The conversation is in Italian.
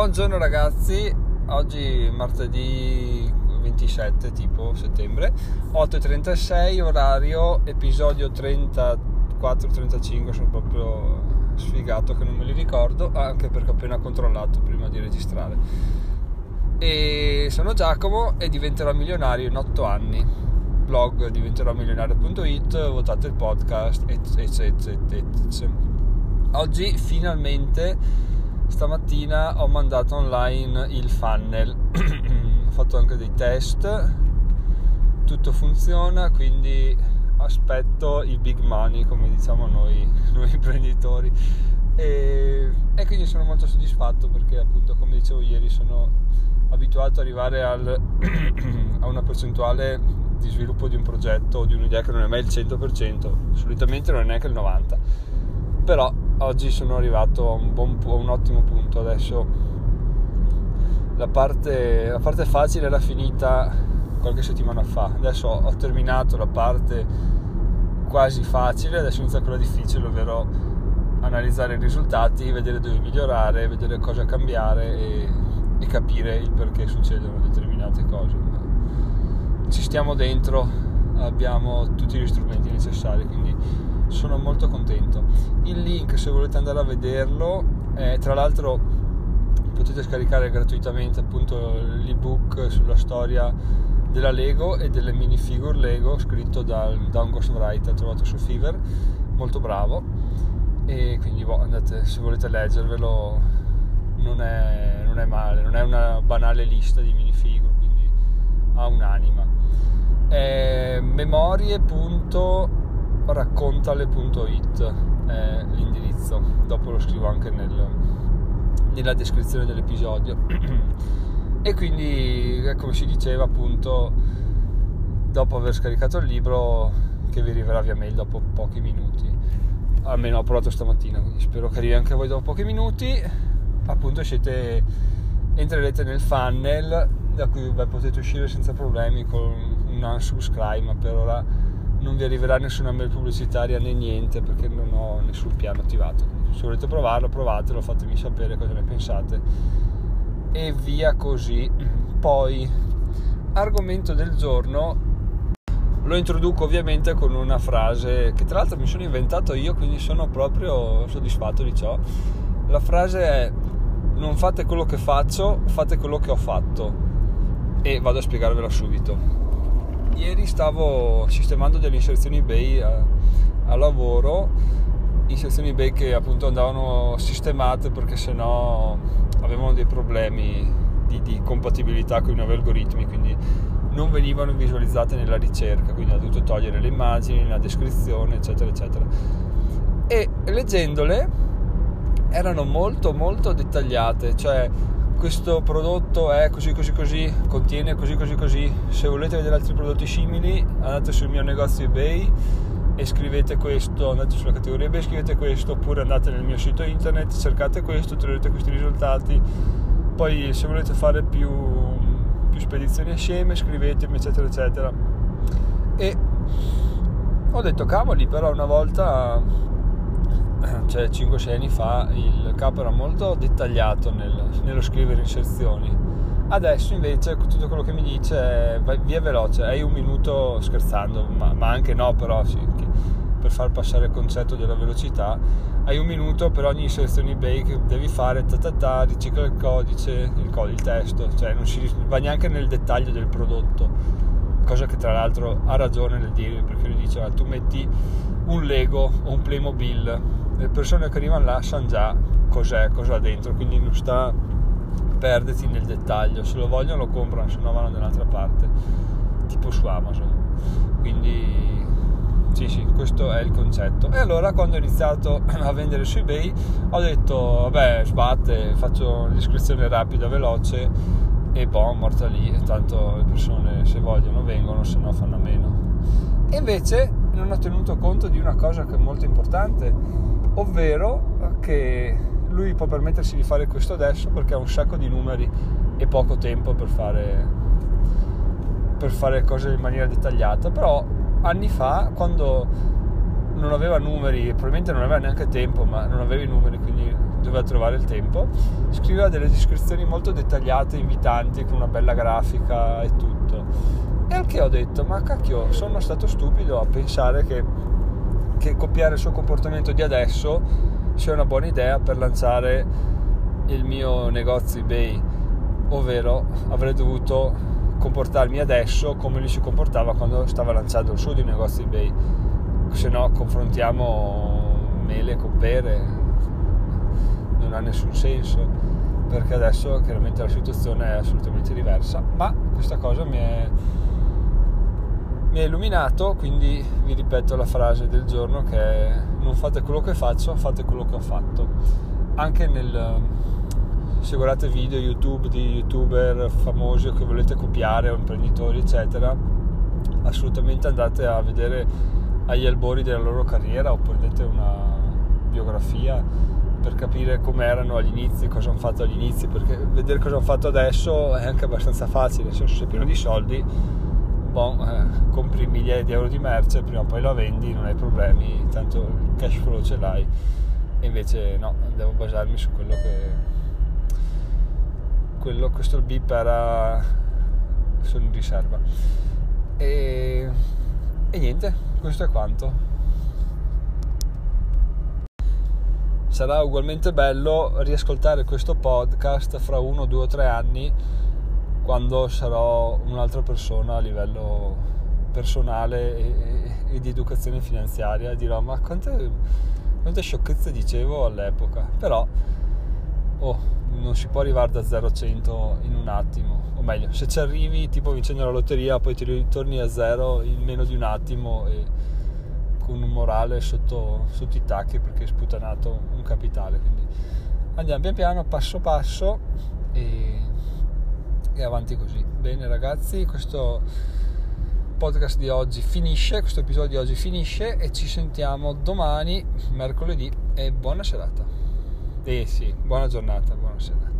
Buongiorno ragazzi, oggi martedì 27 tipo settembre, 8.36 orario, episodio 34-35, sono proprio sfigato che non me li ricordo, anche perché ho appena controllato prima di registrare. E sono Giacomo e diventerò milionario in 8 anni. Blog diventerò milionario.it, votate il podcast, eccetera. Oggi finalmente stamattina ho mandato online il funnel. Ho fatto anche dei test. Tutto funziona quindi aspetto i big money come diciamo noi, noi imprenditori. E, e, quindi sono molto soddisfatto perché appunto come dicevo ieri sono abituato ad arrivare al, a una percentuale di sviluppo di un progetto o di un'idea che non è mai il 100% solitamente non è neanche il 90% però oggi sono arrivato a un, buon, a un ottimo punto. Adesso la parte, la parte facile era finita qualche settimana fa. Adesso ho terminato la parte quasi facile adesso inizia quella difficile ovvero analizzare i risultati vedere dove migliorare vedere cosa cambiare e, e capire il perché succedono determinate cose. Ci stiamo dentro abbiamo tutti gli strumenti necessari quindi sono molto contento. Il link se volete andare a vederlo, è, tra l'altro potete scaricare gratuitamente appunto l'ebook sulla storia della Lego e delle minifigure Lego scritto dal, da un ghostwriter trovato su Fever, molto bravo e quindi boh, andate se volete leggervelo non è, non è male, non è una banale lista di minifigure, quindi ha un'anima. memorie.com raccontale.it è l'indirizzo, dopo lo scrivo anche nel, nella descrizione dell'episodio. e quindi, eh, come si diceva appunto, dopo aver scaricato il libro, che vi arriverà via mail dopo pochi minuti, almeno ho provato stamattina, quindi spero che arrivi anche voi dopo pochi minuti, appunto siete, entrerete nel funnel da cui beh, potete uscire senza problemi con un unsubscribe, ma per ora non vi arriverà nessuna mail pubblicitaria né niente perché non ho nessun piano attivato. Se volete provarlo, provatelo, fatemi sapere cosa ne pensate. E via così. Poi, argomento del giorno, lo introduco ovviamente con una frase che tra l'altro mi sono inventato io, quindi sono proprio soddisfatto di ciò. La frase è non fate quello che faccio, fate quello che ho fatto. E vado a spiegarvela subito ieri stavo sistemando delle inserzioni eBay a, a lavoro, inserzioni eBay che appunto andavano sistemate perché sennò avevano dei problemi di, di compatibilità con i nuovi algoritmi, quindi non venivano visualizzate nella ricerca, quindi ho dovuto togliere le immagini, la descrizione, eccetera, eccetera. E leggendole erano molto molto dettagliate, cioè questo prodotto è così così così, contiene così così così. Se volete vedere altri prodotti simili, andate sul mio negozio eBay e scrivete questo, andate sulla categoria eBay, scrivete questo, oppure andate nel mio sito internet, cercate questo, troverete questi risultati. Poi se volete fare più, più spedizioni assieme, scrivetemi, eccetera, eccetera. E ho detto, cavoli, però una volta cioè 5-6 anni fa il capo era molto dettagliato nel, nello scrivere inserzioni. Adesso invece tutto quello che mi dice è via veloce hai un minuto scherzando ma, ma anche no però sì, per far passare il concetto della velocità hai un minuto per ogni inserzione eBay che devi fare ta ta ta, ricicla il codice il, codice, il testo cioè non si va neanche nel dettaglio del prodotto cosa che tra l'altro ha ragione nel dire perché lui dice ah, tu metti un Lego o un Playmobil le persone che arrivano là sanno già cos'è, cosa ha dentro, quindi non sta perderti nel dettaglio, se lo vogliono lo comprano, se no vanno da un'altra parte, tipo su Amazon. Quindi sì, sì, questo è il concetto. E allora quando ho iniziato a vendere su eBay ho detto, vabbè, sbatte, faccio l'iscrizione rapida, veloce e boh, morta lì, tanto le persone se vogliono vengono, se no fanno a meno. E invece non ho tenuto conto di una cosa che è molto importante ovvero che lui può permettersi di fare questo adesso perché ha un sacco di numeri e poco tempo per fare, per fare cose in maniera dettagliata, però anni fa quando non aveva numeri, probabilmente non aveva neanche tempo, ma non aveva i numeri, quindi doveva trovare il tempo, scriveva delle descrizioni molto dettagliate, invitanti, con una bella grafica e tutto. E al che ho detto, ma cacchio, sono stato stupido a pensare che, che copiare il suo comportamento di adesso sia una buona idea per lanciare il mio negozio eBay, ovvero avrei dovuto comportarmi adesso come lui si comportava quando stava lanciando il suo di negozio eBay. Se no confrontiamo mele con pere, non ha nessun senso, perché adesso chiaramente la situazione è assolutamente diversa, ma questa cosa mi è, mi è illuminato, quindi vi ripeto la frase del giorno che è non fate quello che faccio, fate quello che ho fatto. Anche nel se guardate video YouTube di youtuber famosi che volete copiare o imprenditori eccetera assolutamente andate a vedere agli albori della loro carriera o prendete una biografia per capire come erano agli inizi, cosa hanno fatto agli inizi, perché vedere cosa hanno fatto adesso è anche abbastanza facile, nel senso sei pieno di soldi, bon, eh, compri migliaia di euro di merce, prima o poi la vendi, non hai problemi, tanto il cash flow ce l'hai, e invece no, devo basarmi su quello che quello, questo beep era sono in riserva. E, e niente questo è quanto. Sarà ugualmente bello riascoltare questo podcast fra uno, due o tre anni quando sarò un'altra persona a livello personale e, e, di educazione finanziaria dirò ma quante, quante sciocchezze dicevo all'epoca però oh non si può arrivare da 0 a 100 in un attimo, o meglio, se ci arrivi tipo vincendo la lotteria, poi ti ritorni a 0 in meno di un attimo e con un morale sotto, sotto i tacchi perché hai sputanato un capitale. Quindi andiamo pian piano, passo passo e, e avanti così. Bene ragazzi, questo podcast di oggi finisce, questo episodio di oggi finisce e ci sentiamo domani, mercoledì e buona serata. Eh sì, buona giornata, buona serata.